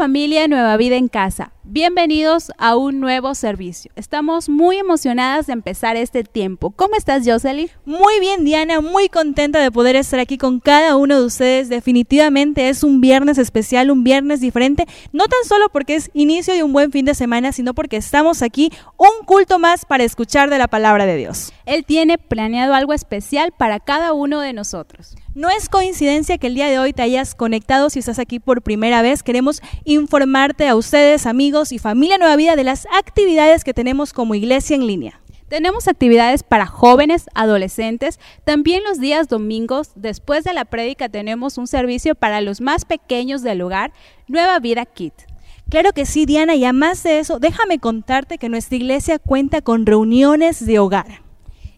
¿Qué tal familia Nueva Vida en Casa? Bienvenidos a un nuevo servicio. Estamos muy emocionadas de empezar este tiempo. ¿Cómo estás, Jocelyn? Muy bien, Diana, muy contenta de poder estar aquí con cada uno de ustedes. Definitivamente es un viernes especial, un viernes diferente, no tan solo porque es inicio de un buen fin de semana, sino porque estamos aquí un culto más para escuchar de la palabra de Dios. Él tiene planeado algo especial para cada uno de nosotros. No es coincidencia que el día de hoy te hayas conectado si estás aquí por primera vez. Queremos informarte a ustedes, amigos y familia Nueva Vida, de las actividades que tenemos como iglesia en línea. Tenemos actividades para jóvenes, adolescentes. También los días domingos, después de la prédica, tenemos un servicio para los más pequeños del lugar, Nueva Vida Kit. Claro que sí, Diana, y además de eso, déjame contarte que nuestra iglesia cuenta con reuniones de hogar.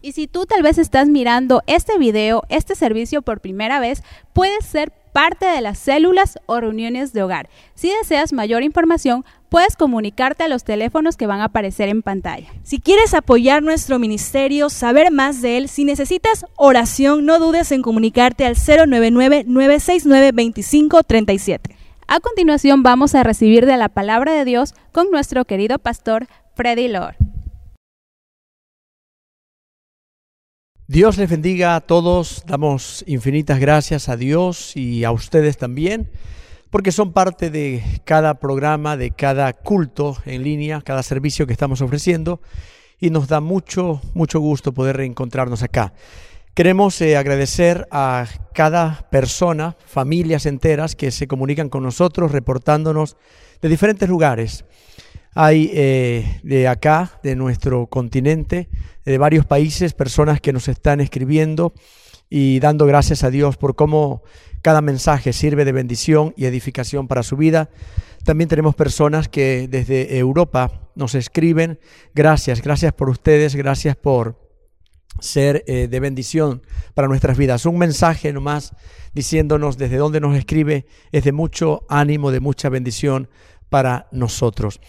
Y si tú tal vez estás mirando este video, este servicio por primera vez, puedes ser parte de las células o reuniones de hogar. Si deseas mayor información, puedes comunicarte a los teléfonos que van a aparecer en pantalla. Si quieres apoyar nuestro ministerio, saber más de él, si necesitas oración, no dudes en comunicarte al 099-969-2537. A continuación vamos a recibir de la palabra de Dios con nuestro querido pastor Freddy Lord. Dios les bendiga a todos, damos infinitas gracias a Dios y a ustedes también, porque son parte de cada programa, de cada culto en línea, cada servicio que estamos ofreciendo y nos da mucho, mucho gusto poder reencontrarnos acá. Queremos eh, agradecer a cada persona, familias enteras que se comunican con nosotros reportándonos de diferentes lugares. Hay eh, de acá, de nuestro continente, de varios países, personas que nos están escribiendo y dando gracias a Dios por cómo cada mensaje sirve de bendición y edificación para su vida. También tenemos personas que desde Europa nos escriben. Gracias, gracias por ustedes, gracias por ser eh, de bendición para nuestras vidas. Un mensaje nomás diciéndonos desde dónde nos escribe es de mucho ánimo, de mucha bendición para nosotros.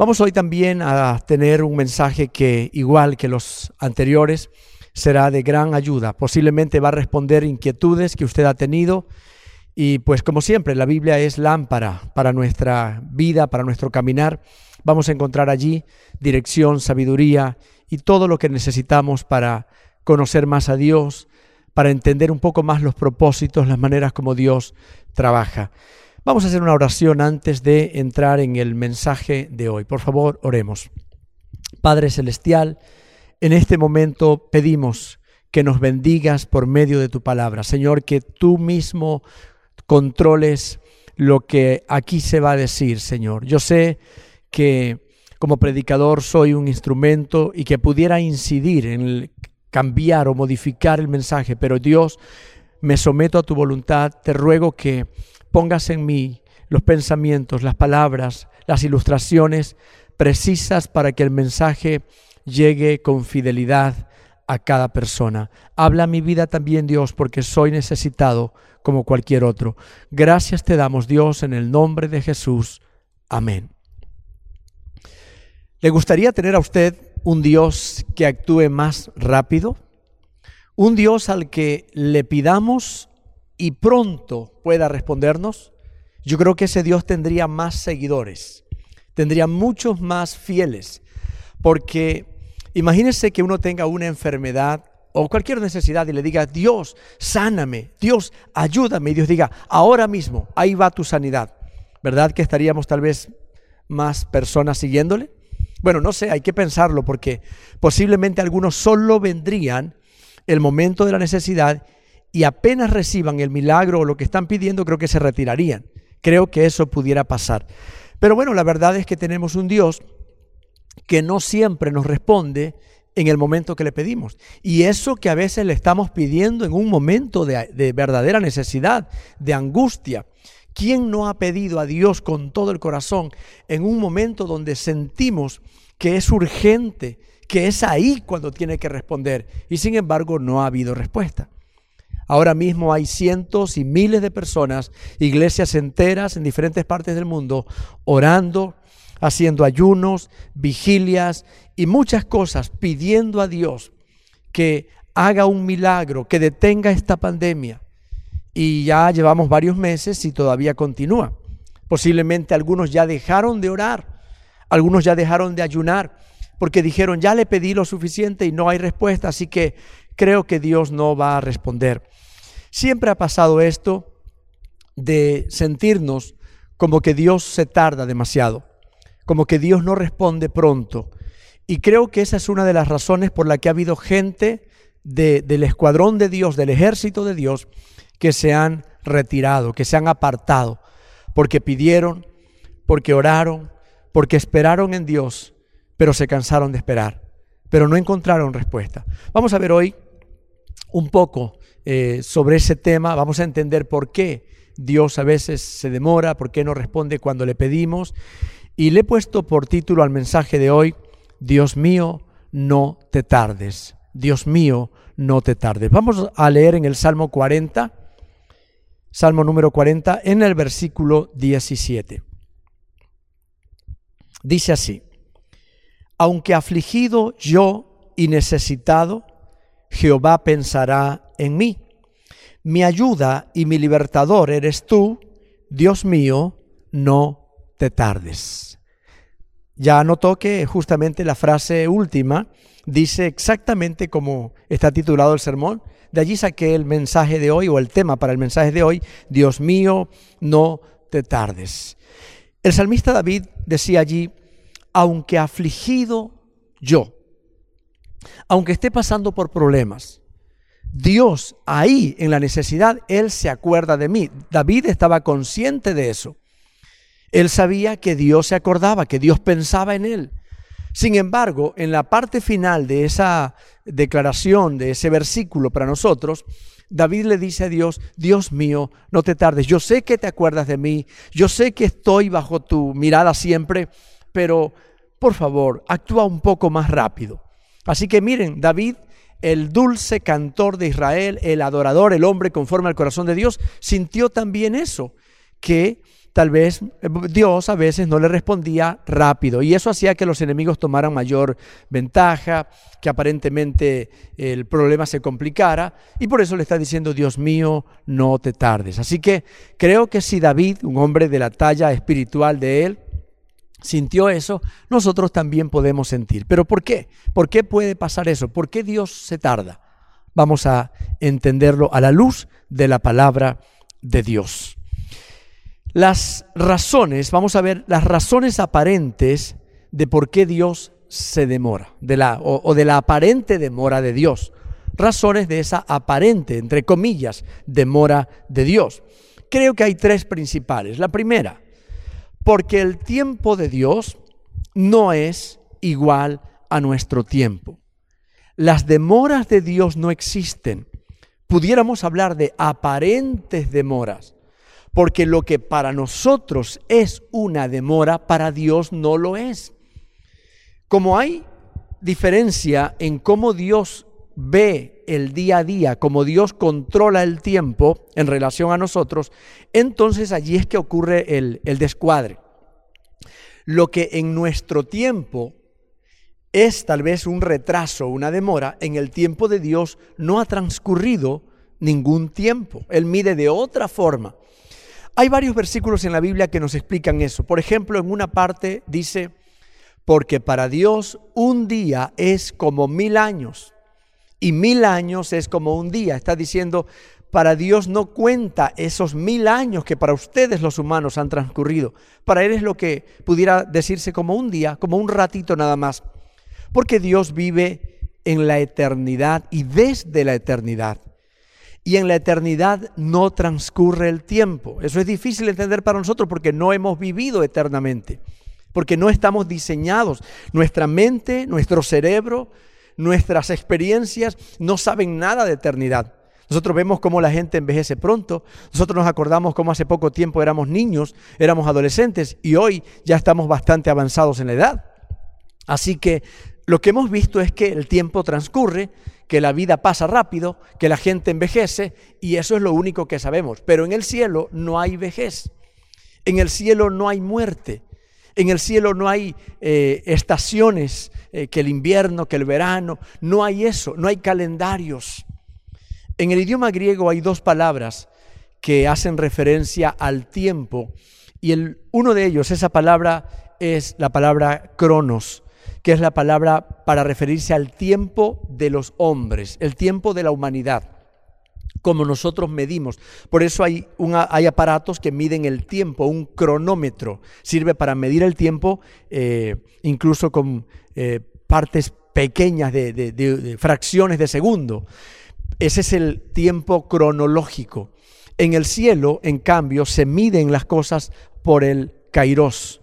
Vamos hoy también a tener un mensaje que, igual que los anteriores, será de gran ayuda. Posiblemente va a responder inquietudes que usted ha tenido. Y pues como siempre, la Biblia es lámpara para nuestra vida, para nuestro caminar. Vamos a encontrar allí dirección, sabiduría y todo lo que necesitamos para conocer más a Dios, para entender un poco más los propósitos, las maneras como Dios trabaja. Vamos a hacer una oración antes de entrar en el mensaje de hoy. Por favor, oremos. Padre Celestial, en este momento pedimos que nos bendigas por medio de tu palabra. Señor, que tú mismo controles lo que aquí se va a decir, Señor. Yo sé que como predicador soy un instrumento y que pudiera incidir en cambiar o modificar el mensaje, pero Dios, me someto a tu voluntad, te ruego que pongas en mí los pensamientos, las palabras, las ilustraciones precisas para que el mensaje llegue con fidelidad a cada persona. Habla mi vida también, Dios, porque soy necesitado como cualquier otro. Gracias te damos, Dios, en el nombre de Jesús. Amén. ¿Le gustaría tener a usted un Dios que actúe más rápido? Un Dios al que le pidamos y pronto pueda respondernos, yo creo que ese Dios tendría más seguidores, tendría muchos más fieles, porque imagínese que uno tenga una enfermedad o cualquier necesidad y le diga, Dios, sáname, Dios, ayúdame, y Dios diga, ahora mismo, ahí va tu sanidad. ¿Verdad que estaríamos tal vez más personas siguiéndole? Bueno, no sé, hay que pensarlo porque posiblemente algunos solo vendrían el momento de la necesidad y apenas reciban el milagro o lo que están pidiendo, creo que se retirarían. Creo que eso pudiera pasar. Pero bueno, la verdad es que tenemos un Dios que no siempre nos responde en el momento que le pedimos. Y eso que a veces le estamos pidiendo en un momento de, de, verdadera necesidad, de angustia. ¿Quién no ha pedido a Dios con todo el corazón en un momento donde sentimos que es urgente, que es ahí cuando tiene que responder? Y sin embargo no ha habido respuesta. Ahora mismo hay cientos y miles de personas, iglesias enteras en diferentes partes del mundo, orando, haciendo ayunos, vigilias y muchas cosas, pidiendo a Dios que haga un milagro, que detenga esta pandemia. Y ya llevamos varios meses y todavía continúa. Posiblemente algunos ya dejaron de orar, algunos ya dejaron de ayunar, porque dijeron, ya le pedí lo suficiente y no hay respuesta, así que creo que Dios no va a responder. Siempre ha pasado esto de sentirnos como que Dios se tarda demasiado, como que Dios no responde pronto. Y creo que esa es una de las razones por la que ha habido gente del escuadrón de Dios, del ejército de Dios, que se han retirado, que se han apartado, porque pidieron, porque oraron, porque esperaron en Dios, pero se cansaron de esperar, pero no encontraron respuesta. Vamos a ver hoy un poco eh, sobre ese tema, vamos a entender por qué Dios a veces se demora, por qué no responde cuando le pedimos. Y le he puesto por título al mensaje de hoy, Dios mío, no te tardes. Dios mío, no te tardes. Vamos a leer en el Salmo 40, Salmo número 40, en el versículo 17. Dice así, aunque afligido yo y necesitado, Jehová pensará en mí. Mi ayuda y mi libertador eres tú, Dios mío, no te tardes. Ya notó que justamente la frase última dice exactamente como está titulado el sermón. De allí saqué el mensaje de hoy o el tema para el mensaje de hoy, Dios mío, no te tardes. El salmista David decía allí, aunque afligido yo, aunque esté pasando por problemas, Dios ahí en la necesidad, Él se acuerda de mí. David estaba consciente de eso. Él sabía que Dios se acordaba, que Dios pensaba en él. Sin embargo, en la parte final de esa declaración, de ese versículo para nosotros, David le dice a Dios, Dios mío, no te tardes, yo sé que te acuerdas de mí, yo sé que estoy bajo tu mirada siempre, pero por favor, actúa un poco más rápido. Así que miren, David, el dulce cantor de Israel, el adorador, el hombre conforme al corazón de Dios, sintió también eso, que tal vez eh, Dios a veces no le respondía rápido y eso hacía que los enemigos tomaran mayor ventaja, que aparentemente el problema se complicara y por eso le está diciendo, Dios mío, no te tardes. Así que creo que si David, un hombre de la talla espiritual de él, sintió eso, nosotros también podemos sentir. ¿Pero por qué? ¿Por qué puede pasar eso? ¿Por qué Dios se tarda? Vamos a entenderlo a la luz de la palabra de Dios. Las razones, vamos a ver las razones aparentes de por qué Dios se demora, o de la aparente demora de Dios. Razones de esa aparente, entre comillas, demora de Dios. Creo que hay tres principales. La primera, porque el tiempo de Dios no es igual a nuestro tiempo. Las demoras de Dios no existen. Pudiéramos hablar de aparentes demoras porque lo que para nosotros es una demora, para Dios no lo es. Como hay diferencia en cómo Dios ve el día a día, como Dios controla el tiempo en relación a nosotros, entonces allí es que ocurre el, el descuadre. Lo que en nuestro tiempo es tal vez un retraso, una demora, en el tiempo de Dios no ha transcurrido ningún tiempo. Él mide de otra forma. Hay varios versículos en la Biblia que nos explican eso. Por ejemplo, en una parte dice, porque para Dios un día es como mil años y mil años es como un día. Está diciendo, para Dios no cuenta esos mil años que para ustedes los humanos han transcurrido. Para Él es lo que pudiera decirse como un día, como un ratito nada más. Porque Dios vive en la eternidad y desde la eternidad y en la eternidad no transcurre el tiempo. Eso es difícil de entender para nosotros porque no hemos vivido eternamente, porque no estamos diseñados. Nuestra mente, nuestro cerebro, nuestras experiencias no saben nada de eternidad. Nosotros vemos cómo la gente envejece pronto, nosotros nos acordamos cómo hace poco tiempo éramos niños, éramos adolescentes y hoy ya estamos bastante avanzados en la edad. Así que lo que hemos visto es que el tiempo transcurre que la vida pasa rápido, que la gente envejece y eso es lo único que sabemos. Pero en el cielo no hay vejez, en el cielo no hay muerte, en el cielo no hay eh, estaciones, eh, que el invierno, que el verano, no hay eso, no hay calendarios. En el idioma griego hay dos palabras que hacen referencia al tiempo Y el, uno de ellos, esa palabra es la palabra cronos, que es la palabra para referirse al tiempo de los hombres, el tiempo de la humanidad, como nosotros medimos. Por eso hay, hay aparatos que miden el tiempo, un cronómetro, sirve para medir el tiempo, eh, incluso con eh, partes pequeñas de fracciones de segundo. Ese es el tiempo cronológico. En el cielo, en cambio, se miden las cosas por el kairos,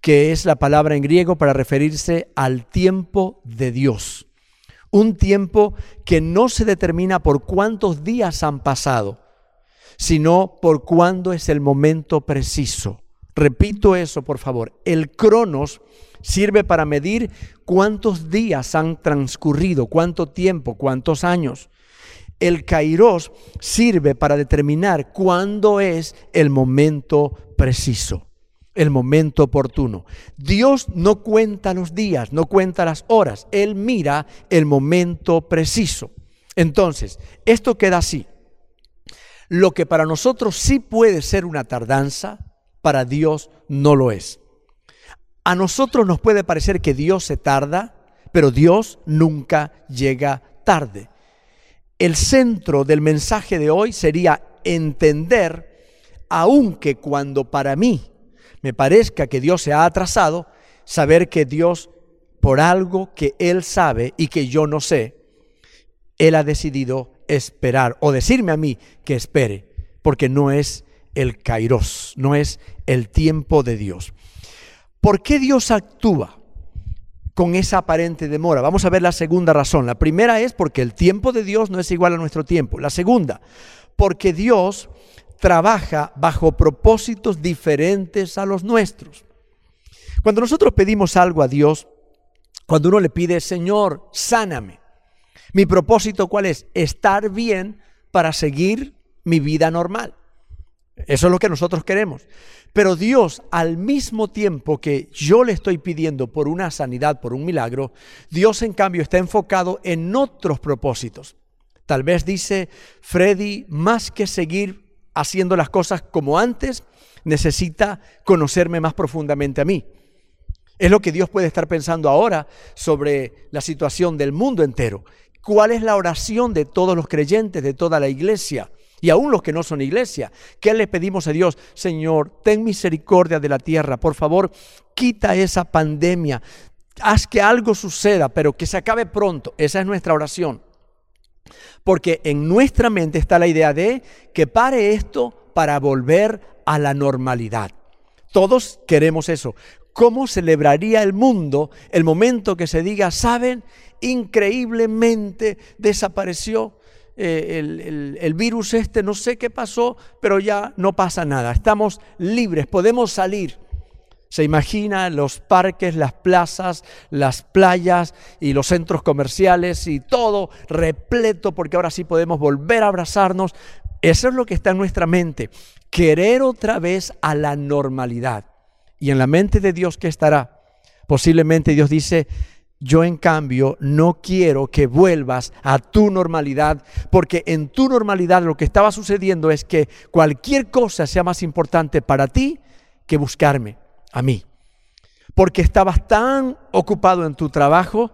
que es la palabra en griego para referirse al tiempo de Dios. Un tiempo que no se determina por cuántos días han pasado, sino por cuándo es el momento preciso. Repito eso, por favor. El cronos sirve para medir cuántos días han transcurrido, cuánto tiempo, cuántos años el kairos sirve para determinar cuándo es el momento preciso, el momento oportuno. Dios no cuenta los días, no cuenta las horas, Él mira el momento preciso. Entonces, esto queda así. Lo que para nosotros sí puede ser una tardanza, para Dios no lo es. A nosotros nos puede parecer que Dios se tarda, pero Dios nunca llega tarde el centro del mensaje de hoy sería entender, aunque cuando para mí me parezca que Dios se ha atrasado, saber que Dios, por algo que Él sabe y que yo no sé, Él ha decidido esperar o decirme a mí que espere, porque no es el kairos, no es el tiempo de Dios. ¿Por qué Dios actúa? con esa aparente demora. Vamos a ver la segunda razón. La primera es porque el tiempo de Dios no es igual a nuestro tiempo. La segunda, porque Dios trabaja bajo propósitos diferentes a los nuestros. Cuando nosotros pedimos algo a Dios, cuando uno le pide, Señor, sáname, mi propósito cuál es? Estar bien para seguir mi vida normal. Eso es lo que nosotros queremos. Pero Dios, al mismo tiempo que yo le estoy pidiendo por una sanidad, por un milagro, Dios en cambio está enfocado en otros propósitos. Tal vez dice Freddy, más que seguir haciendo las cosas como antes, necesita conocerme más profundamente a mí. Es lo que Dios puede estar pensando ahora sobre la situación del mundo entero. ¿Cuál es la oración de todos los creyentes, de toda la iglesia? y aún los que no son iglesia. ¿Qué le pedimos a Dios? Señor, ten misericordia de la tierra, por favor, quita esa pandemia, haz que algo suceda, pero que se acabe pronto. Esa es nuestra oración. Porque en nuestra mente está la idea de que pare esto para volver a la normalidad. Todos queremos eso. ¿Cómo celebraría el mundo el momento que se diga, saben, increíblemente desapareció eh, el, virus este, no sé qué pasó, pero ya no pasa nada. Estamos libres, podemos salir. Se imagina los parques, las plazas, las playas y los centros comerciales y todo repleto porque ahora sí podemos volver a abrazarnos. Eso es lo que está en nuestra mente. Querer otra vez a la normalidad. Y en la mente de Dios, ¿qué estará? Posiblemente Dios dice, yo en cambio no quiero que vuelvas a tu normalidad, porque en tu normalidad lo que estaba sucediendo es que cualquier cosa sea más importante para ti que buscarme a mí. Porque estabas tan ocupado en tu trabajo,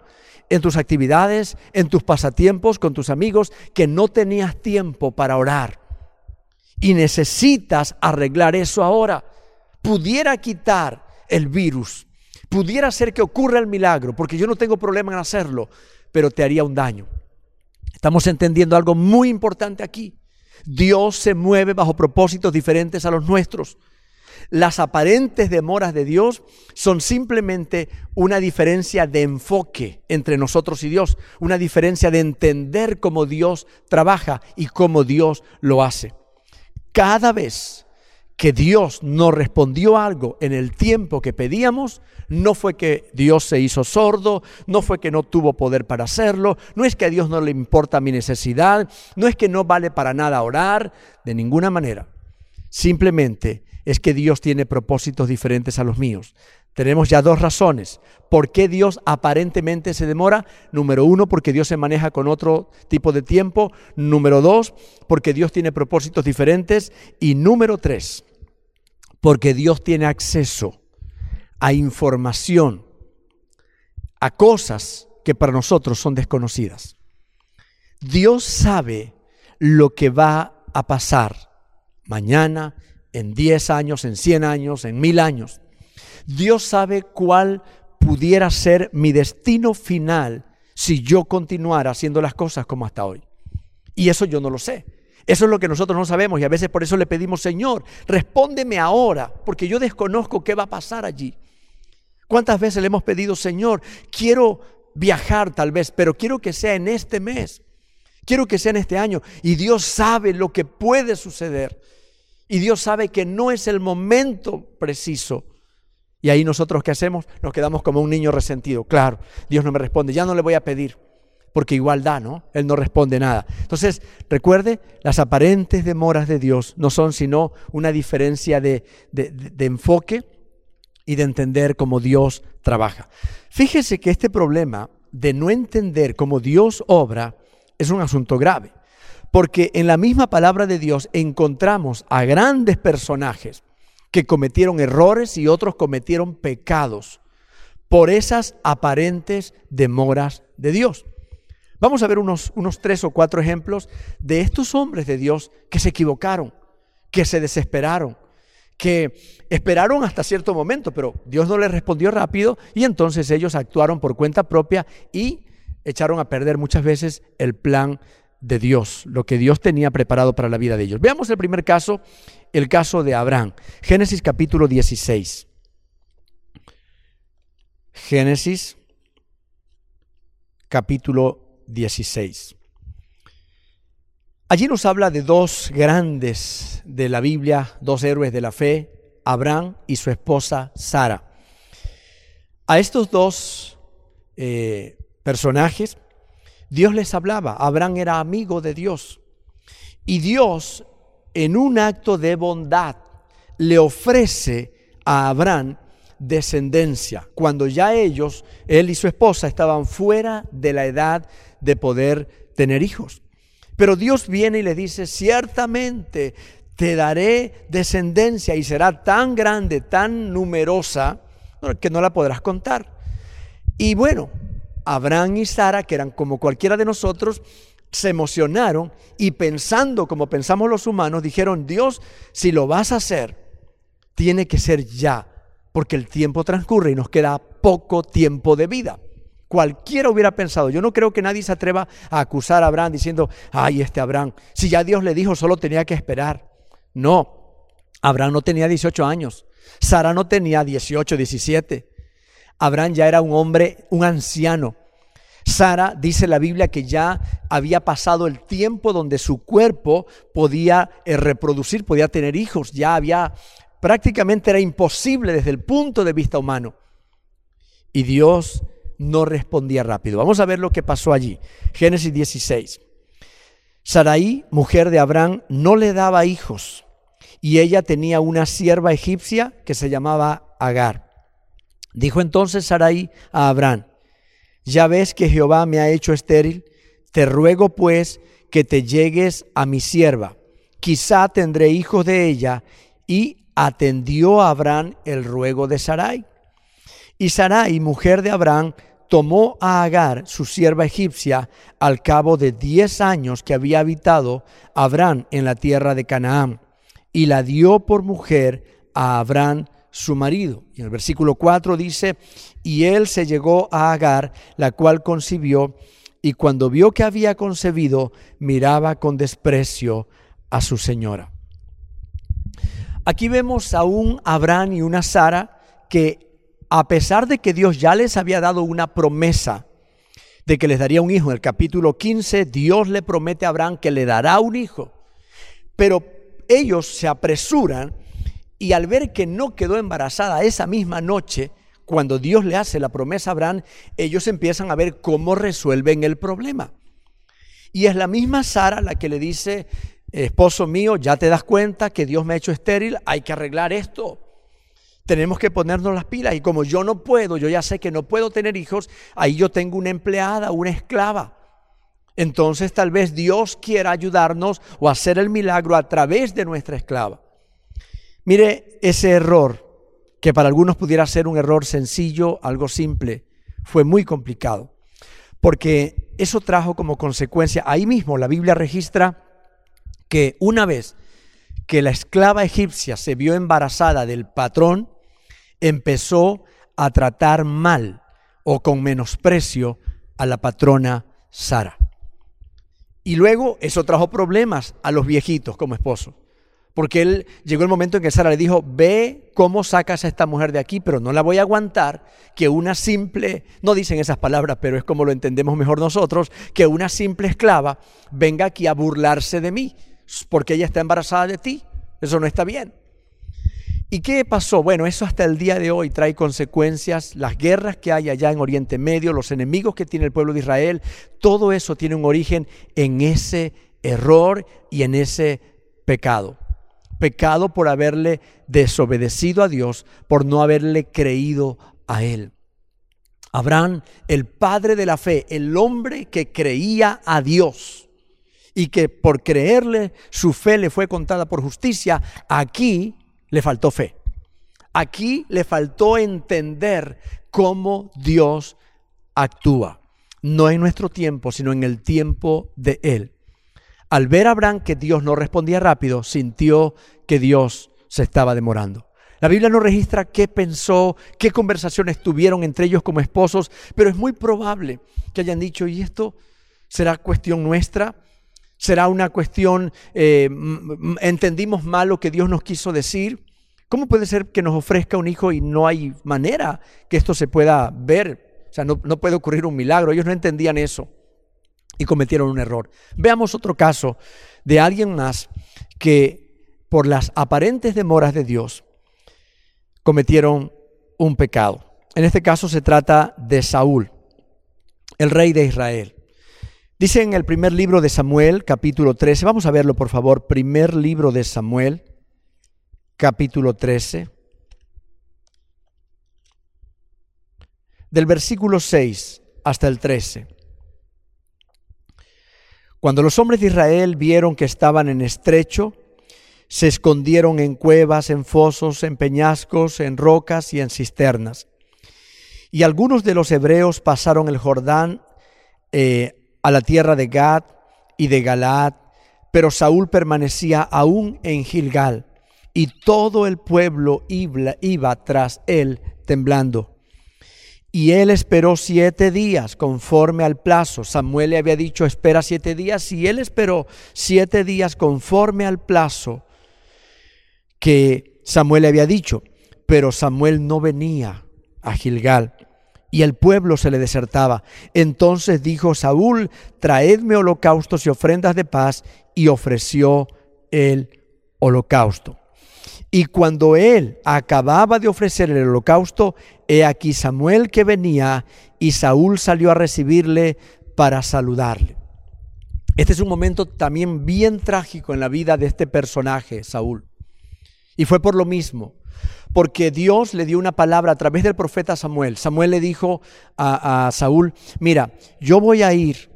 en tus actividades, en tus pasatiempos con tus amigos, que no tenías tiempo para orar. Y necesitas arreglar eso ahora. Pudiera quitar el virus Pudiera ser que ocurra el milagro, porque yo no tengo problema en hacerlo, pero te haría un daño. Estamos entendiendo algo muy importante aquí. Dios se mueve bajo propósitos diferentes a los nuestros. Las aparentes demoras de Dios son simplemente una diferencia de enfoque entre nosotros y Dios, una diferencia de entender cómo Dios trabaja y cómo Dios lo hace. Cada vez que Dios no respondió algo en el tiempo que pedíamos, no fue que Dios se hizo sordo, no fue que no tuvo poder para hacerlo, no es que a Dios no le importa mi necesidad, no es que no vale para nada orar, de ninguna manera. Simplemente es que Dios tiene propósitos diferentes a los míos. Tenemos ya dos razones. ¿Por qué Dios aparentemente se demora? Número uno, porque Dios se maneja con otro tipo de tiempo. Número dos, porque Dios tiene propósitos diferentes. Y número tres, Porque Dios tiene acceso a información, a cosas que para nosotros son desconocidas. Dios sabe lo que va a pasar mañana, en 10 años, en 100 años, en mil años. Dios sabe cuál pudiera ser mi destino final si yo continuara haciendo las cosas como hasta hoy. Y eso yo no lo sé. Eso es lo que nosotros no sabemos y a veces por eso le pedimos, Señor, respóndeme ahora, porque yo desconozco qué va a pasar allí. ¿Cuántas veces le hemos pedido, Señor, quiero viajar tal vez, pero quiero que sea en este mes, quiero que sea en este año? Y Dios sabe lo que puede suceder. Y Dios sabe que no es el momento preciso. Y ahí nosotros qué hacemos? Nos quedamos como un niño resentido. Claro, Dios no me responde, ya no le voy a pedir, porque igual da, ¿no? Él no responde nada. Entonces, recuerde, las aparentes demoras de Dios no son sino una diferencia de, de enfoque y de entender cómo Dios trabaja. Fíjese que este problema de no entender cómo Dios obra es un asunto grave, porque en la misma palabra de Dios encontramos a grandes personajes que cometieron errores y otros cometieron pecados por esas aparentes demoras de Dios. Vamos a ver unos, unos tres o cuatro ejemplos de estos hombres de Dios que se equivocaron, que se desesperaron, que esperaron hasta cierto momento, pero Dios no les respondió rápido y entonces ellos actuaron por cuenta propia y echaron a perder muchas veces el plan de Dios, lo que Dios tenía preparado para la vida de ellos. Veamos el primer caso, el caso de Abraham. Génesis capítulo 16. Génesis capítulo 16. Allí nos habla de dos grandes de la Biblia, dos héroes de la fe, Abraham y su esposa Sara. A estos dos eh, personajes Dios les hablaba. Abraham era amigo de Dios. Y Dios, en un acto de bondad, le ofrece a Abraham descendencia, cuando ya ellos, él y su esposa, estaban fuera de la edad de poder tener hijos. Pero Dios viene y le dice, ciertamente te daré descendencia y será tan grande, tan numerosa, que no la podrás contar. Y bueno, Abraham y Sara, que eran como cualquiera de nosotros, se emocionaron y pensando como pensamos los humanos, dijeron, Dios, si lo vas a hacer, tiene que ser ya, porque el tiempo transcurre y nos queda poco tiempo de vida. Cualquiera hubiera pensado, yo no creo que nadie se atreva a acusar a Abraham diciendo, ay, este Abraham, si ya Dios le dijo, solo tenía que esperar. No, Abraham no tenía 18 años, Sara no tenía 18, 17. Abraham ya era un hombre, un anciano. Sara dice la Biblia que ya había pasado el tiempo donde su cuerpo podía eh, reproducir, podía tener hijos, ya había prácticamente era imposible desde el punto de vista humano. Y Dios no respondía rápido. Vamos a ver lo que pasó allí. Génesis 16. Saraí, mujer de Abraham, no le daba hijos y ella tenía una sierva egipcia que se llamaba Agar. Dijo entonces Sarai a Abraham, ya ves que Jehová me ha hecho estéril, te ruego pues que te llegues a mi sierva, quizá tendré hijos de ella. Y atendió a Abraham el ruego de Sarai. Y Sarai, mujer de Abraham, tomó a Agar, su sierva egipcia, al cabo de diez años que había habitado Abraham en la tierra de Canaán, y la dio por mujer a Abraham su marido. Y en el versículo 4 dice, y él se llegó a Agar, la cual concibió, y cuando vio que había concebido, miraba con desprecio a su señora. Aquí vemos a un Abraham y una Sara que a pesar de que Dios ya les había dado una promesa de que les daría un hijo, en el capítulo 15 Dios le promete a Abraham que le dará un hijo, pero ellos se apresuran y al ver que no quedó embarazada esa misma noche, cuando Dios le hace la promesa a Abraham, ellos empiezan a ver cómo resuelven el problema. Y es la misma Sara la que le dice, esposo mío, ya te das cuenta que Dios me ha hecho estéril, hay que arreglar esto. Tenemos que ponernos las pilas y como yo no puedo, yo ya sé que no puedo tener hijos, ahí yo tengo una empleada, una esclava. Entonces tal vez Dios quiera ayudarnos o hacer el milagro a través de nuestra esclava. Mire ese error, que para algunos pudiera ser un error sencillo, algo simple, fue muy complicado, porque eso trajo como consecuencia, ahí mismo la Biblia registra que una vez que la esclava egipcia se vio embarazada del patrón, empezó a tratar mal o con menosprecio a la patrona Sara. Y luego eso trajo problemas a los viejitos como esposos. Porque él llegó el momento en que Sara le dijo, ve cómo sacas a esta mujer de aquí, pero no la voy a aguantar que una simple, no dicen esas palabras, pero es como lo entendemos mejor nosotros, que una simple esclava venga aquí a burlarse de mí, porque ella está embarazada de ti. Eso no está bien. ¿Y qué pasó? Bueno, eso hasta el día de hoy trae consecuencias, las guerras que hay allá en Oriente Medio, los enemigos que tiene el pueblo de Israel, todo eso tiene un origen en ese error y en ese pecado. Pecado por haberle desobedecido a Dios, por no haberle creído a Él. Abraham, el padre de la fe, el hombre que creía a Dios y que por creerle su fe le fue contada por justicia, aquí le faltó fe. Aquí le faltó entender cómo Dios actúa. No en nuestro tiempo, sino en el tiempo de Él. Al ver a Abraham que Dios no respondía rápido, sintió que Dios se estaba demorando. La Biblia no registra qué pensó, qué conversaciones tuvieron entre ellos como esposos, pero es muy probable que hayan dicho, ¿y esto será cuestión nuestra? ¿Será una cuestión, eh, entendimos mal lo que Dios nos quiso decir? ¿Cómo puede ser que nos ofrezca un hijo y no hay manera que esto se pueda ver? O sea, no, no puede ocurrir un milagro. Ellos no entendían eso y cometieron un error. Veamos otro caso de alguien más que por las aparentes demoras de Dios cometieron un pecado. En este caso se trata de Saúl, el rey de Israel. Dice en el primer libro de Samuel, capítulo 13, vamos a verlo por favor, primer libro de Samuel, capítulo 13, del versículo 6 hasta el 13. Cuando los hombres de Israel vieron que estaban en estrecho, se escondieron en cuevas, en fosos, en peñascos, en rocas y en cisternas. Y algunos de los hebreos pasaron el Jordán eh, a la tierra de Gad y de Galaad, pero Saúl permanecía aún en Gilgal, y todo el pueblo iba, tras él temblando. Y él esperó siete días conforme al plazo. Samuel le había dicho, espera siete días, y él esperó siete días conforme al plazo que Samuel le había dicho. Pero Samuel no venía a Gilgal y el pueblo se le desertaba. Entonces dijo Saúl, traedme holocaustos y ofrendas de paz, y ofreció el holocausto. Y cuando él acababa de ofrecer el holocausto, he aquí Samuel que venía, y Saúl salió a recibirle para saludarle. Este es un momento también bien trágico en la vida de este personaje, Saúl. Y fue por lo mismo porque Dios le dio una palabra a través del profeta Samuel. Samuel le dijo a, Saúl, mira, yo voy a ir,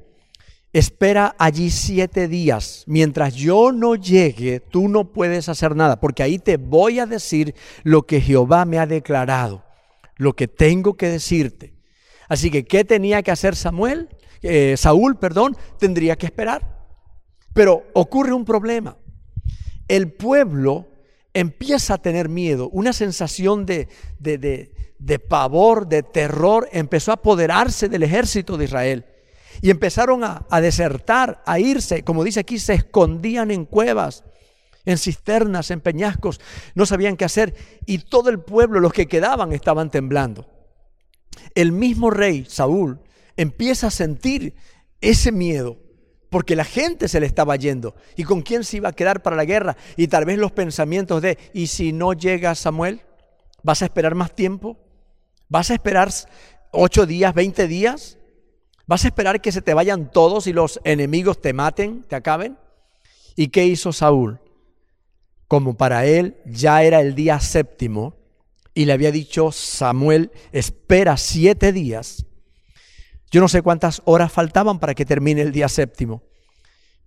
espera allí siete días. Mientras yo no llegue, tú no puedes hacer nada, porque ahí te voy a decir lo que Jehová me ha declarado, lo que tengo que decirte. Así que, ¿qué tenía que hacer Samuel? Eh, Saúl, perdón, tendría que esperar. Pero ocurre un problema. El pueblo empieza a tener miedo, una sensación de, de, pavor, de terror, empezó a apoderarse del ejército de Israel. Y empezaron a, a desertar, a irse, como dice aquí, se escondían en cuevas, en cisternas, en peñascos, no sabían qué hacer. Y todo el pueblo, los que quedaban, estaban temblando. El mismo rey, Saúl, empieza a sentir ese miedo porque la gente se le estaba yendo. ¿Y con quién se iba a quedar para la guerra? Y tal vez los pensamientos de, ¿y si no llega Samuel? ¿Vas a esperar más tiempo? ¿Vas a esperar ocho días, veinte días? ¿Vas a esperar que se te vayan todos y los enemigos te maten, te acaben? ¿Y qué hizo Saúl? Como para él ya era el día séptimo y le había dicho Samuel, espera siete días yo no sé cuántas horas faltaban para que termine el día séptimo,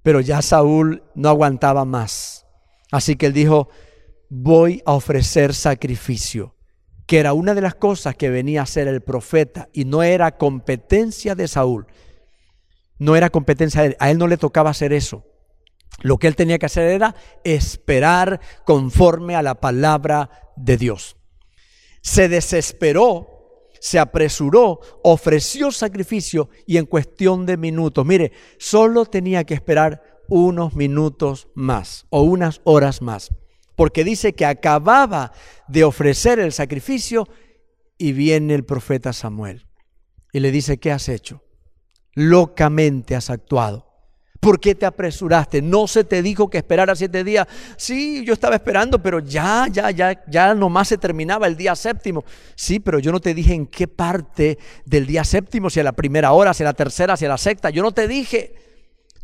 pero ya Saúl no aguantaba más. Así que él dijo, voy a ofrecer sacrificio, que era una de las cosas que venía a hacer el profeta y no era competencia de Saúl, no era competencia de él, a él no le tocaba hacer eso. Lo que él tenía que hacer era esperar conforme a la palabra de Dios. Se desesperó se apresuró, ofreció sacrificio y en cuestión de minutos, mire, solo tenía que esperar unos minutos más o unas horas más, porque dice que acababa de ofrecer el sacrificio y viene el profeta Samuel y le dice, ¿qué has hecho? Locamente has actuado. ¿Por qué te apresuraste? ¿No se te dijo que esperara siete días? Sí, yo estaba esperando, pero ya, ya, ya, ya nomás se terminaba el día séptimo. Sí, pero yo no te dije en qué parte del día séptimo, si a la primera hora, si a la tercera, si a la sexta. Yo no te dije.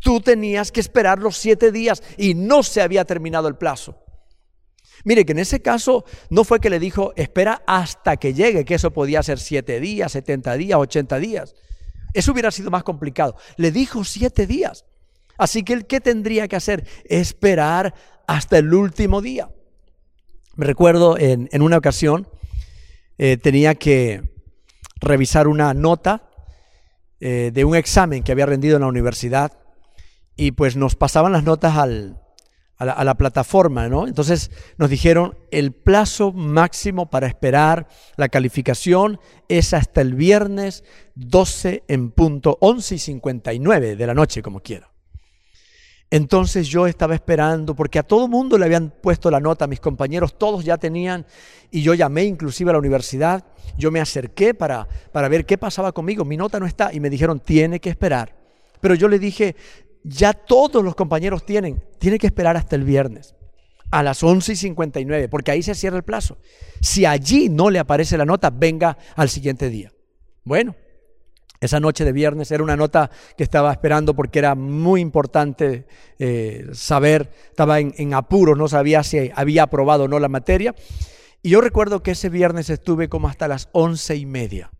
Tú tenías que esperar los siete días y no se había terminado el plazo. Mire que en ese caso no fue que le dijo, espera hasta que llegue, que eso podía ser siete días, setenta días, ochenta días. Eso hubiera sido más complicado. Le dijo siete días. Así que él, ¿qué tendría que hacer? Esperar hasta el último día. Me recuerdo en, una ocasión, eh, tenía que revisar una nota eh, de un examen que había rendido en la universidad y pues nos pasaban las notas a, la, plataforma, ¿no? Entonces nos dijeron el plazo máximo para esperar la calificación es hasta el viernes 12 en punto 11 y 59 de la noche, como quiera. Entonces yo estaba esperando, porque a todo mundo le habían puesto la nota, mis compañeros todos ya tenían, y yo llamé inclusive a la universidad, yo me acerqué para, para ver qué pasaba conmigo, mi nota no está, y me dijeron, tiene que esperar. Pero yo le dije, ya todos los compañeros tienen, tiene que esperar hasta el viernes, a las 11 y 59, porque ahí se cierra el plazo. Si allí no le aparece la nota, venga al siguiente día. Bueno, esa noche de viernes era una nota que estaba esperando porque era muy importante eh, saber, estaba en, en apuros, no sabía si había aprobado o no la materia. Y yo recuerdo que ese viernes estuve como hasta las once y media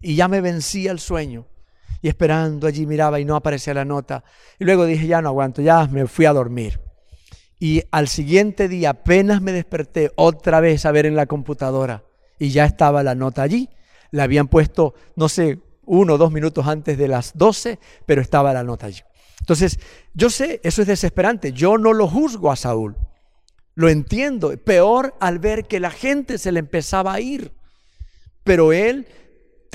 y ya me vencía el sueño y esperando allí miraba y no aparecía la nota. Y luego dije, ya no aguanto, ya me fui a dormir. Y al siguiente día apenas me desperté otra vez a ver en la computadora y ya estaba la nota allí. La habían puesto, no sé, uno o dos minutos antes de las 12, pero estaba la nota allí. Entonces, yo sé, eso es desesperante. Yo no lo juzgo a Saúl. Lo entiendo. Peor al ver que la gente se le empezaba a ir. Pero él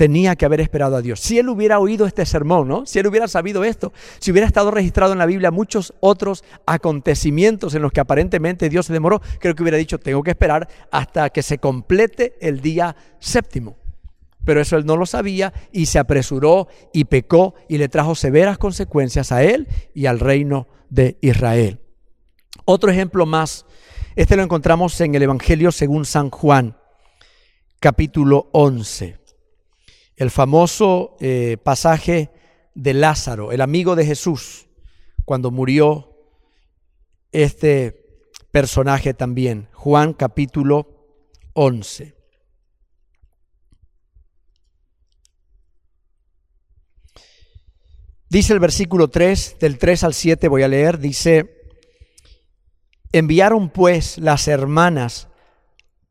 tenía que haber esperado a Dios. Si él hubiera oído este sermón, ¿no? Si él hubiera sabido esto, si hubiera estado registrado en la Biblia muchos otros acontecimientos en los que aparentemente Dios se demoró, creo que hubiera dicho, tengo que esperar hasta que se complete el día séptimo. Pero eso él no lo sabía y se apresuró y pecó y le trajo severas consecuencias a él y al reino de Israel. Otro ejemplo más, este lo encontramos en el Evangelio según San Juan, capítulo 11. El famoso eh, pasaje de Lázaro, el amigo de Jesús, cuando murió este personaje también. Juan capítulo 11. Dice el versículo 3, del 3 al 7 voy a leer, dice, enviaron pues las hermanas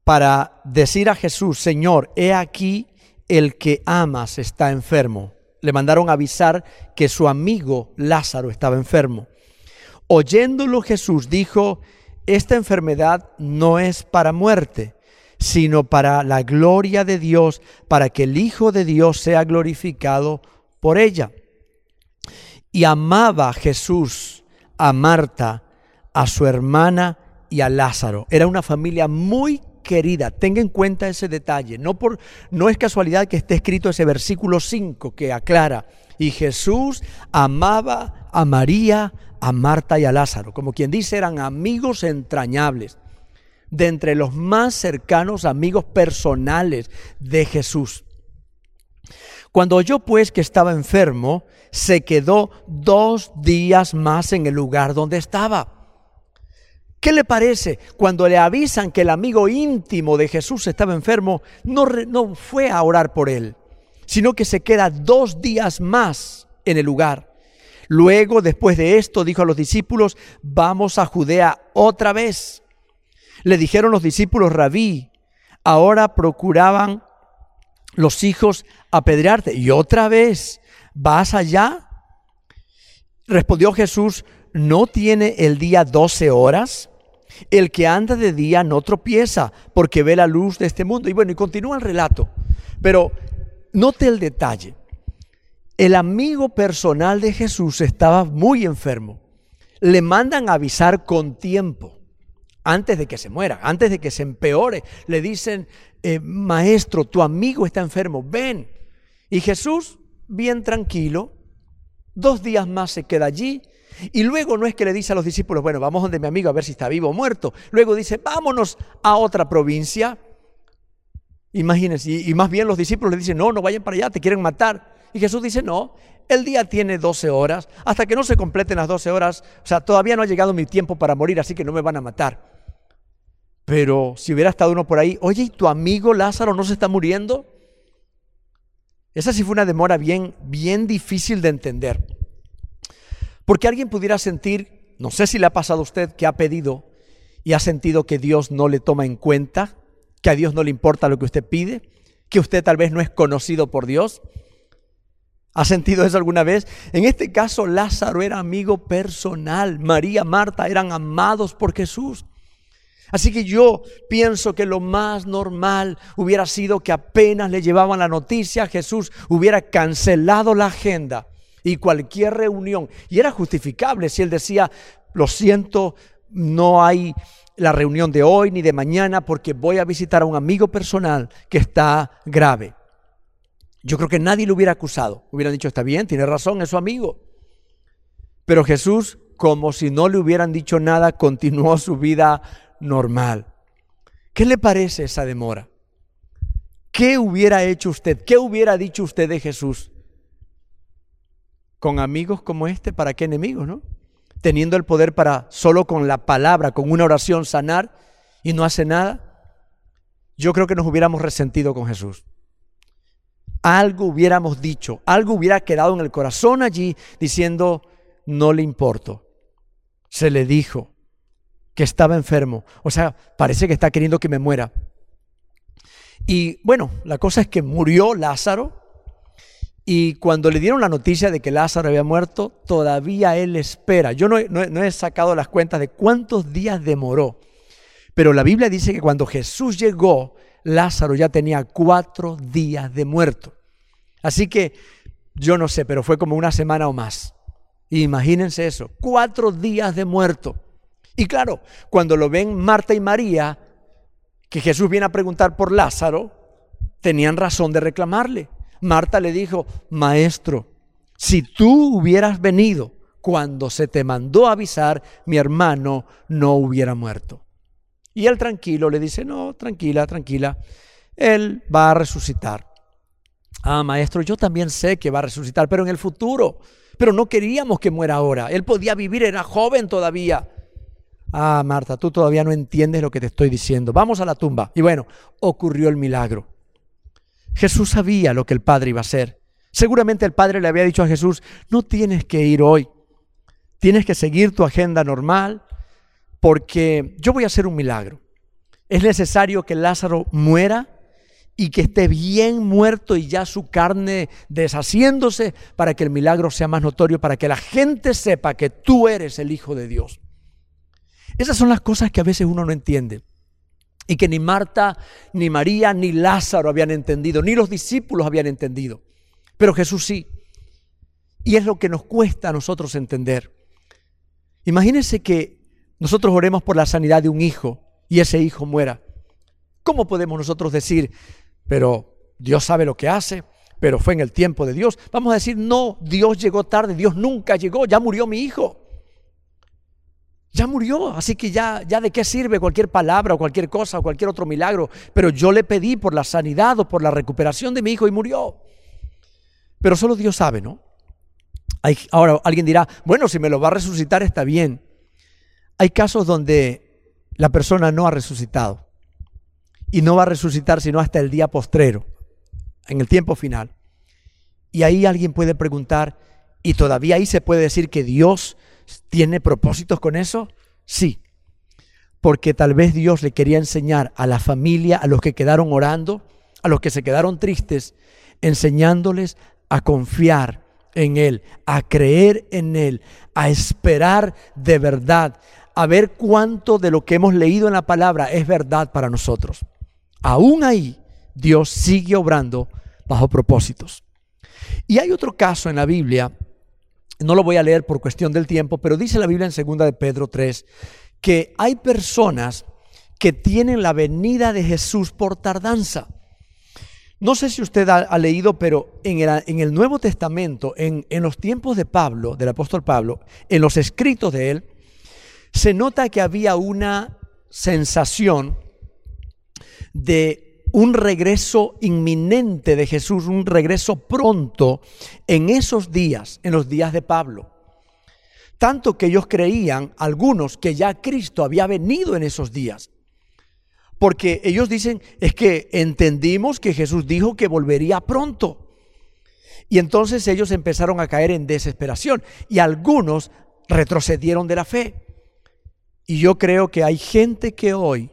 para decir a Jesús, Señor, he aquí el que amas está enfermo. Le mandaron avisar que su amigo Lázaro estaba enfermo. Oyéndolo Jesús dijo, esta enfermedad no es para muerte, sino para la gloria de Dios, para que el Hijo de Dios sea glorificado por ella y amaba Jesús a Marta, a su hermana y a Lázaro. Era una familia muy querida. Tenga en cuenta ese detalle. No, por, no es casualidad que esté escrito ese versículo 5 que aclara. Y Jesús amaba a María, a Marta y a Lázaro. Como quien dice, eran amigos entrañables. De entre los más cercanos amigos personales de Jesús. Cuando oyó pues que estaba enfermo, se quedó dos días más en el lugar donde estaba. ¿Qué le parece cuando le avisan que el amigo íntimo de Jesús estaba enfermo? No, no fue a orar por él, sino que se queda dos días más en el lugar. Luego, después de esto, dijo a los discípulos, vamos a Judea otra vez. Le dijeron los discípulos, rabí, ahora procuraban los hijos apedrearte. Y otra vez, ¿vas allá? Respondió Jesús, ¿no tiene el día doce horas? El que anda de día no tropieza porque ve la luz de este mundo. Y bueno, y continúa el relato. Pero note el detalle. El amigo personal de Jesús estaba muy enfermo. Le mandan a avisar con tiempo antes de que se muera, antes de que se empeore. Le dicen, eh, maestro, tu amigo está enfermo, ven. Y Jesús, bien tranquilo, dos días más se queda allí. Y luego no es que le dice a los discípulos, bueno, vamos donde mi amigo a ver si está vivo o muerto. Luego dice, vámonos a otra provincia. Imagínense, y, y más bien los discípulos le dicen, no, no vayan para allá, te quieren matar. Y Jesús dice, no, el día tiene 12 horas, hasta que no se completen las 12 horas, o sea, todavía no ha llegado mi tiempo para morir, así que no me van a matar. Pero si hubiera estado uno por ahí, oye, ¿y tu amigo Lázaro no se está muriendo? Esa sí fue una demora bien, bien difícil de entender. Porque alguien pudiera sentir, no sé si le ha pasado a usted que ha pedido y ha sentido que Dios no le toma en cuenta, que a Dios no le importa lo que usted pide, que usted tal vez no es conocido por Dios. ¿Ha sentido eso alguna vez? En este caso, Lázaro era amigo personal. María, Marta eran amados por Jesús. Así que yo pienso que lo más normal hubiera sido que apenas le llevaban la noticia, Jesús hubiera cancelado la agenda y cualquier reunión. Y era justificable si él decía, lo siento, no hay la reunión de hoy ni de mañana porque voy a visitar a un amigo personal que está grave. Yo creo que nadie lo hubiera acusado. Hubieran dicho, está bien, tiene razón, es su amigo. Pero Jesús, como si no le hubieran dicho nada, continuó su vida normal. ¿Qué le parece esa demora? ¿Qué hubiera hecho usted? ¿Qué hubiera dicho usted de Jesús? Con amigos como este, ¿para qué enemigos, no? Teniendo el poder para solo con la palabra, con una oración sanar y no hace nada. Yo creo que nos hubiéramos resentido con Jesús. Algo hubiéramos dicho, algo hubiera quedado en el corazón allí diciendo, no le importo. Se le dijo, que estaba enfermo. O sea, parece que está queriendo que me muera. Y bueno, la cosa es que murió Lázaro. Y cuando le dieron la noticia de que Lázaro había muerto, todavía él espera. Yo no, he sacado las cuentas de cuántos días demoró. Pero la Biblia dice que cuando Jesús llegó, Lázaro ya tenía cuatro días de muerto. Así que yo no sé, pero fue como una semana o más. Imagínense eso, cuatro días de muerto. Y claro, cuando lo ven Marta y María, que Jesús viene a preguntar por Lázaro, tenían razón de reclamarle. Marta le dijo, maestro, si tú hubieras venido cuando se te mandó avisar, mi hermano no hubiera muerto. Y él tranquilo le dice, no, tranquila, tranquila, él va a resucitar. Ah, maestro, yo también sé que va a resucitar, pero en el futuro. Pero no queríamos que muera ahora. Él podía vivir, era joven todavía. Ah, Marta, tú todavía no entiendes lo que te estoy diciendo. Vamos a la tumba. Y bueno, ocurrió el milagro. Jesús sabía lo que el Padre iba a hacer. Seguramente el Padre le había dicho a Jesús, no tienes que ir hoy. Tienes que seguir tu agenda normal porque yo voy a hacer un milagro. Es necesario que Lázaro muera y que esté bien muerto y ya su carne deshaciéndose para que el milagro sea más notorio, para que la gente sepa que tú eres el Hijo de Dios. Esas son las cosas que a veces uno no entiende. Y que ni Marta, ni María, ni Lázaro habían entendido, ni los discípulos habían entendido. Pero Jesús sí. Y es lo que nos cuesta a nosotros entender. Imagínense que nosotros oremos por la sanidad de un hijo y ese hijo muera. ¿Cómo podemos nosotros decir, pero Dios sabe lo que hace, pero fue en el tiempo de Dios? Vamos a decir, no, Dios llegó tarde, Dios nunca llegó, ya murió mi hijo ya murió, así que ya, ya de qué sirve cualquier palabra o cualquier cosa o cualquier otro milagro. Pero yo le pedí por la sanidad o por la recuperación de mi hijo y murió. Pero solo Dios sabe, ¿no? Hay, ahora alguien dirá, bueno, si me lo va a resucitar está bien. Hay casos donde la persona no ha resucitado y no va a resucitar sino hasta el día postrero, en el tiempo final. Y ahí alguien puede preguntar, y todavía ahí se puede decir que Dios ¿Tiene propósitos con eso? Sí. porque tal vez Dios le quería enseñar a la familia, a los que quedaron orando, a los que se quedaron tristes, enseñándoles a confiar en Él, a creer en Él, a esperar de verdad, a ver cuánto de lo que hemos leído en la palabra es verdad para nosotros. Aún ahí, Dios sigue obrando bajo propósitos. Y hay otro caso en la Biblia, no lo voy a leer por cuestión del tiempo, pero dice la Biblia en 2 de Pedro 3 que hay personas que tienen la venida de Jesús por tardanza. No sé si usted ha, leído, pero en el, Nuevo Testamento, en, en, los tiempos de Pablo, del apóstol Pablo, en los escritos de él, se nota que había una sensación de un regreso inminente de Jesús, un regreso pronto en esos días, en los días de Pablo. Tanto que ellos creían, algunos, que ya Cristo había venido en esos días. Porque ellos dicen, es que entendimos que Jesús dijo que volvería pronto. Y entonces ellos empezaron a caer en desesperación y algunos retrocedieron de la fe. Y yo creo que hay gente que hoy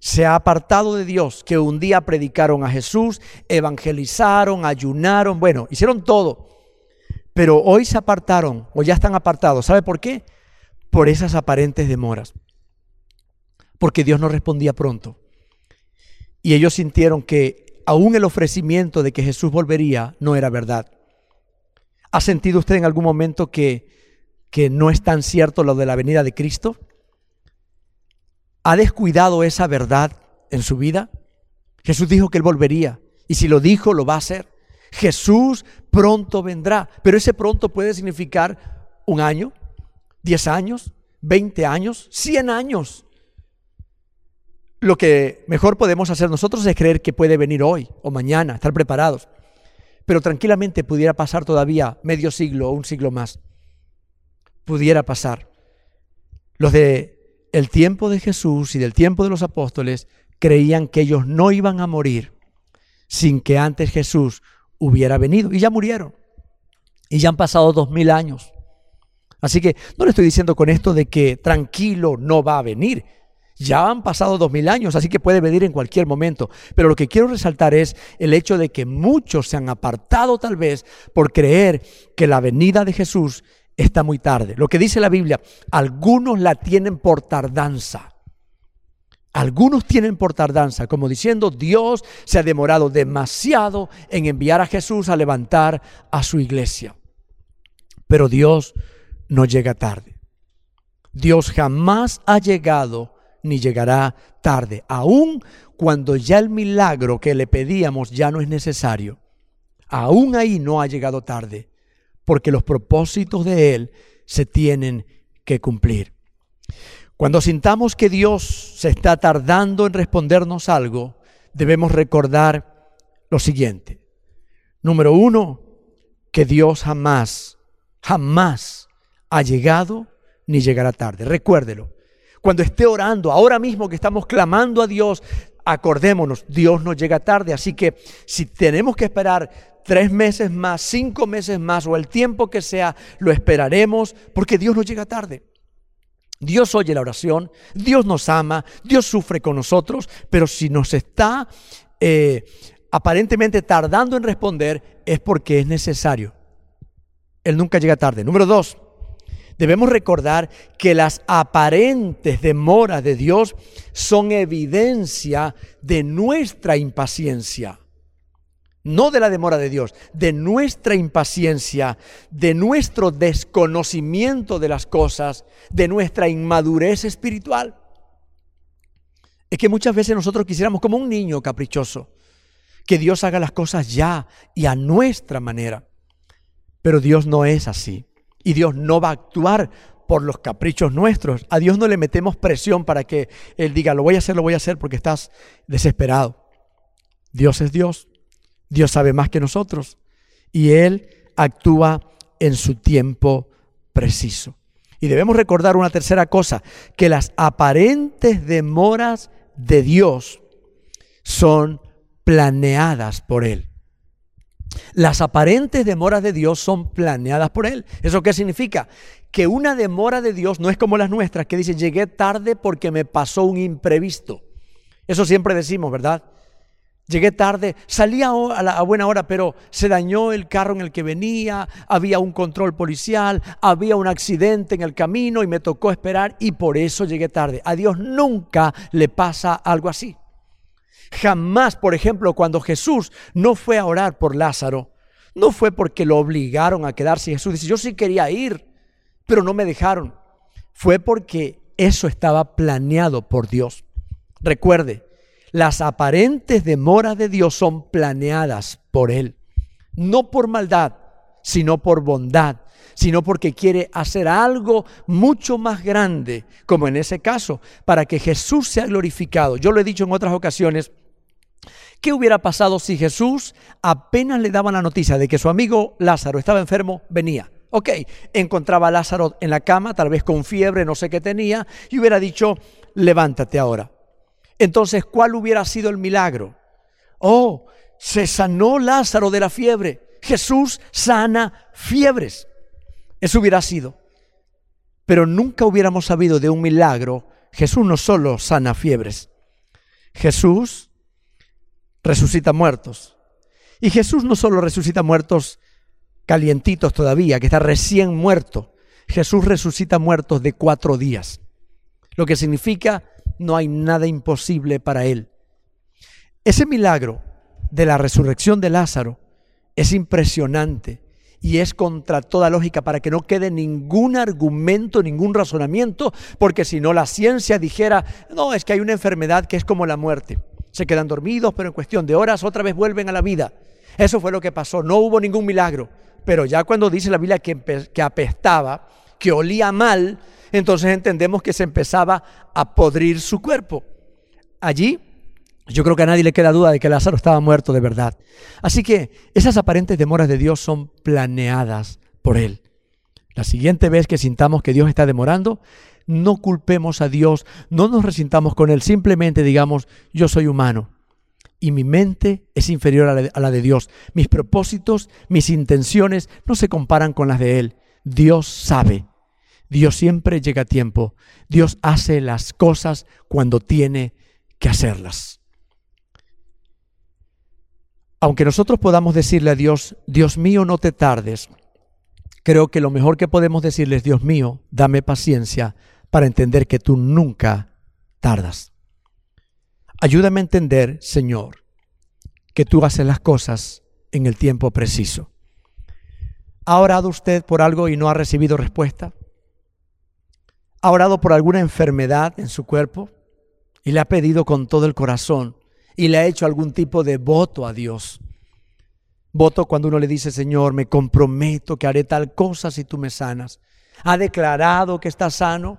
se ha apartado de Dios, que un día predicaron a Jesús, evangelizaron, ayunaron, bueno, hicieron todo pero hoy se apartaron o ya están apartados. ¿Sabe por qué? Por esas aparentes demoras. Porque Dios no respondía pronto. Y ellos sintieron que aún el ofrecimiento de que Jesús volvería no era verdad. ¿Ha sentido usted en algún momento que, que no es tan cierto lo de la venida de Cristo? ¿Ha descuidado esa verdad en su vida? Jesús dijo que Él volvería. Y si lo dijo, lo va a hacer. Jesús pronto vendrá, pero ese pronto puede significar un año, diez años, veinte años, cien años. Lo que mejor podemos hacer nosotros es creer que puede venir hoy o mañana, estar preparados. Pero tranquilamente pudiera pasar todavía medio siglo o un siglo más. Pudiera pasar. Los de el tiempo de Jesús y del tiempo de los apóstoles creían que ellos no iban a morir sin que antes Jesús hubiera venido. Y ya murieron. Y ya han pasado dos mil años. Así que no le estoy diciendo con esto de que tranquilo no va a venir. Ya han pasado dos mil años, así que puede venir en cualquier momento. Pero lo que quiero resaltar es el hecho de que muchos se han apartado tal vez por creer que la venida de Jesús está muy tarde. Lo que dice la Biblia, algunos la tienen por tardanza. Algunos tienen por tardanza, como diciendo, Dios se ha demorado demasiado en enviar a Jesús a levantar a su iglesia. Pero Dios no llega tarde. Dios jamás ha llegado ni llegará tarde, aun cuando ya el milagro que le pedíamos ya no es necesario. Aún ahí no ha llegado tarde, porque los propósitos de Él se tienen que cumplir. Cuando sintamos que Dios se está tardando en respondernos algo, debemos recordar lo siguiente. Número uno, que Dios jamás, jamás ha llegado ni llegará tarde. Recuérdelo. Cuando esté orando, ahora mismo que estamos clamando a Dios, acordémonos, Dios no llega tarde. Así que si tenemos que esperar tres meses más, cinco meses más o el tiempo que sea, lo esperaremos porque Dios no llega tarde. Dios oye la oración, Dios nos ama, Dios sufre con nosotros, pero si nos está eh, aparentemente tardando en responder es porque es necesario. Él nunca llega tarde. Número dos, debemos recordar que las aparentes demoras de Dios son evidencia de nuestra impaciencia no de la demora de Dios, de nuestra impaciencia, de nuestro desconocimiento de las cosas, de nuestra inmadurez espiritual. Es que muchas veces nosotros quisiéramos como un niño caprichoso, que Dios haga las cosas ya y a nuestra manera. Pero Dios no es así. Y Dios no va a actuar por los caprichos nuestros. A Dios no le metemos presión para que Él diga, lo voy a hacer, lo voy a hacer porque estás desesperado. Dios es Dios Dios sabe más que nosotros y Él actúa en su tiempo preciso. Y debemos recordar una tercera cosa, que las aparentes demoras de Dios son planeadas por Él. Las aparentes demoras de Dios son planeadas por Él. ¿Eso qué significa? que una demora de Dios no es como las nuestras, que dice, llegué tarde porque me pasó un imprevisto. Eso siempre decimos, ¿verdad? Llegué tarde, salí a, la, buena hora, pero se dañó el carro en el que venía, había un control policial, había un accidente en el camino y me tocó esperar y por eso llegué tarde. A Dios nunca le pasa algo así. Jamás, por ejemplo, cuando Jesús no fue a orar por Lázaro, no fue porque lo obligaron a quedarse. Jesús dice, yo sí quería ir, pero no me dejaron. Fue porque eso estaba planeado por Dios. Recuerde, las aparentes demoras de Dios son planeadas por Él, no por maldad, sino por bondad, sino porque quiere hacer algo mucho más grande, como en ese caso, para que Jesús sea glorificado. Yo lo he dicho en otras ocasiones, ¿qué hubiera pasado si Jesús apenas le daba la noticia de que su amigo Lázaro estaba enfermo, venía? Ok, encontraba a Lázaro en la cama, tal vez con fiebre, no sé qué tenía, y hubiera dicho, levántate ahora. Entonces, ¿cuál hubiera sido el milagro? Oh, se sanó Lázaro de la fiebre. Jesús sana fiebres. Eso hubiera sido. Pero nunca hubiéramos sabido de un milagro. Jesús no solo sana fiebres. Jesús resucita muertos. Y Jesús no solo resucita muertos calientitos todavía, que está recién muerto. Jesús resucita muertos de cuatro días. Lo que significa no hay nada imposible para Él. Ese milagro de la resurrección de Lázaro es impresionante y es contra toda lógica para que no quede ningún argumento, ningún razonamiento, porque si no la ciencia dijera, no, es que hay una enfermedad que es como la muerte. Se quedan dormidos, pero en cuestión de horas otra vez vuelven a la vida. Eso fue lo que pasó, no hubo ningún milagro. Pero ya cuando dice la Biblia que, apestaba, que olía mal, entonces entendemos que se empezaba a podrir su cuerpo. Allí yo creo que a nadie le queda duda de que Lázaro estaba muerto de verdad. Así que esas aparentes demoras de Dios son planeadas por Él. La siguiente vez que sintamos que Dios está demorando, no culpemos a Dios, no nos resintamos con Él, simplemente digamos, yo soy humano y mi mente es inferior a la de Dios. Mis propósitos, mis intenciones no se comparan con las de Él. Dios sabe Dios siempre llega a tiempo. Dios hace las cosas cuando tiene que hacerlas. Aunque nosotros podamos decirle a Dios, Dios mío, no te tardes, creo que lo mejor que podemos decirle es, Dios mío, dame paciencia para entender que tú nunca tardas. Ayúdame a entender, Señor, que tú haces las cosas en el tiempo preciso. ¿Ha orado usted por algo y no ha recibido respuesta? ha orado por alguna enfermedad en su cuerpo y le ha pedido con todo el corazón y le ha hecho algún tipo de voto a Dios. Voto cuando uno le dice, Señor, me comprometo que haré tal cosa si tú me sanas. Ha declarado que está sano.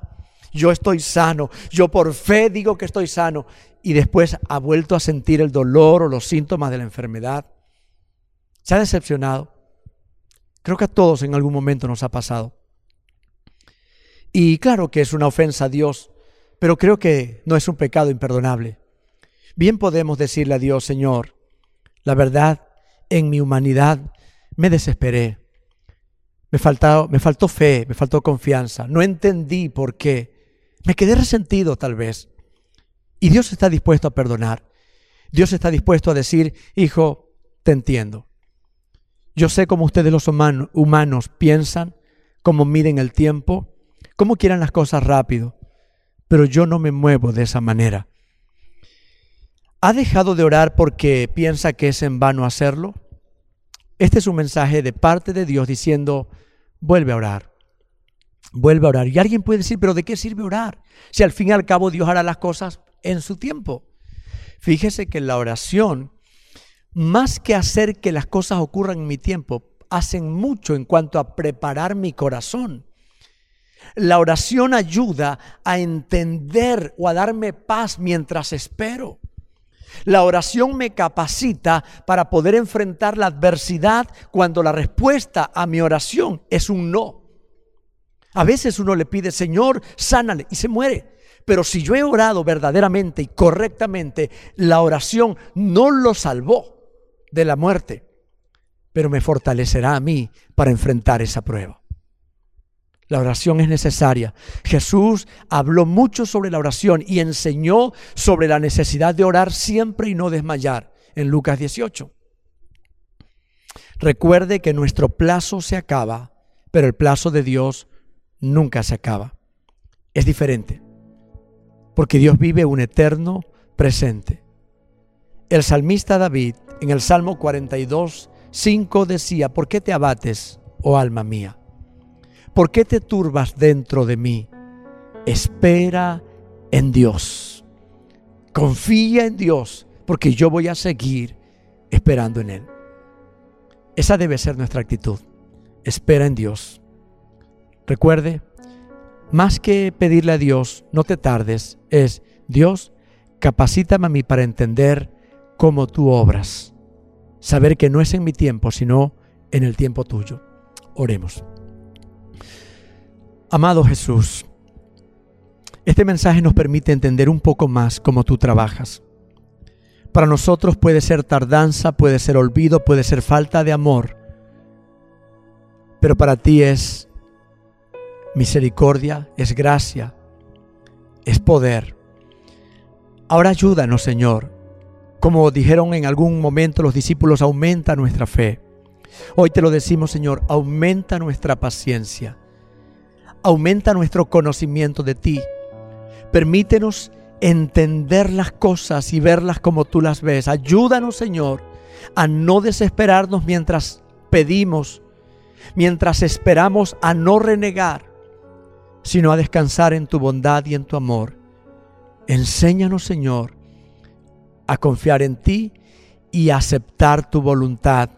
Yo estoy sano. Yo por fe digo que estoy sano. Y después ha vuelto a sentir el dolor o los síntomas de la enfermedad. Se ha decepcionado. Creo que a todos en algún momento nos ha pasado. Y claro que es una ofensa a Dios, pero creo que no es un pecado imperdonable. Bien podemos decirle a Dios, Señor, la verdad, en mi humanidad me desesperé. Me, faltó, me faltó fe, me faltó confianza. No entendí por qué. Me quedé resentido tal vez. Y Dios está dispuesto a perdonar. Dios está dispuesto a decir, hijo, te entiendo. Yo sé cómo ustedes los humanos piensan, cómo miden el tiempo, cómo quieran las cosas rápido, pero yo no me muevo de esa manera. ¿Ha dejado de orar porque piensa que es en vano hacerlo? Este es un mensaje de parte de Dios diciendo, vuelve a orar, vuelve a orar. Y alguien puede decir, pero ¿de qué sirve orar? Si al fin y al cabo Dios hará las cosas en su tiempo. Fíjese que la oración, más que hacer que las cosas ocurran en mi tiempo, hacen mucho en cuanto a preparar mi corazón. La oración ayuda a entender o a darme paz mientras espero. La oración me capacita para poder enfrentar la adversidad cuando la respuesta a mi oración es un no. A veces uno le pide, Señor, sánale y se muere. Pero si yo he orado verdaderamente y correctamente, la oración no lo salvó de la muerte, pero me fortalecerá a mí para enfrentar esa prueba. La oración es necesaria. Jesús habló mucho sobre la oración y enseñó sobre la necesidad de orar siempre y no desmayar en Lucas 18. Recuerde que nuestro plazo se acaba, pero el plazo de Dios nunca se acaba. Es diferente, porque Dios vive un eterno presente. El salmista David en el Salmo 42, 5 decía, ¿por qué te abates, oh alma mía? ¿Por qué te turbas dentro de mí? Espera en Dios. Confía en Dios, porque yo voy a seguir esperando en Él. Esa debe ser nuestra actitud. Espera en Dios. Recuerde, más que pedirle a Dios, no te tardes, es Dios, capacítame a mí para entender cómo tú obras. Saber que no es en mi tiempo, sino en el tiempo tuyo. Oremos. Amado Jesús, este mensaje nos permite entender un poco más cómo tú trabajas. Para nosotros puede ser tardanza, puede ser olvido, puede ser falta de amor, pero para ti es misericordia, es gracia, es poder. Ahora ayúdanos, Señor. Como dijeron en algún momento los discípulos, aumenta nuestra fe. Hoy te lo decimos, Señor, aumenta nuestra paciencia aumenta nuestro conocimiento de ti. Permítenos entender las cosas y verlas como tú las ves. Ayúdanos, Señor, a no desesperarnos mientras pedimos, mientras esperamos a no renegar, sino a descansar en tu bondad y en tu amor. Enséñanos, Señor, a confiar en ti y a aceptar tu voluntad,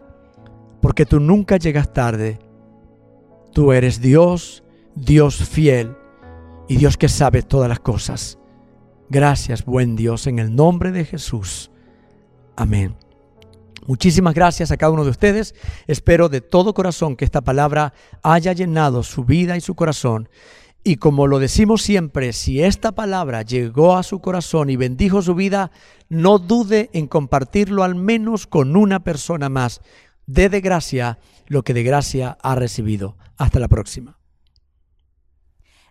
porque tú nunca llegas tarde. Tú eres Dios Dios fiel y Dios que sabe todas las cosas. Gracias, buen Dios, en el nombre de Jesús. Amén. Muchísimas gracias a cada uno de ustedes. Espero de todo corazón que esta palabra haya llenado su vida y su corazón. Y como lo decimos siempre, si esta palabra llegó a su corazón y bendijo su vida, no dude en compartirlo al menos con una persona más. Dé de gracia lo que de gracia ha recibido. Hasta la próxima.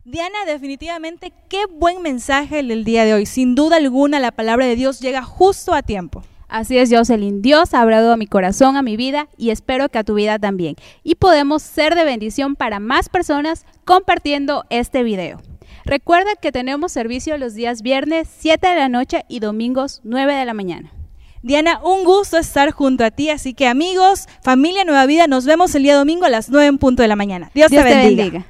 Diana, definitivamente qué buen mensaje el del día de hoy. Sin duda alguna la palabra de Dios llega justo a tiempo. Así es, Jocelyn. Dios ha hablado a mi corazón, a mi vida y espero que a tu vida también. Y podemos ser de bendición para más personas compartiendo este video. Recuerda que tenemos servicio los días viernes 7 de la noche y domingos 9 de la mañana. Diana, un gusto estar junto a ti, así que amigos, familia Nueva Vida, nos vemos el día domingo a las 9 en punto de la mañana. Dios, te bendiga.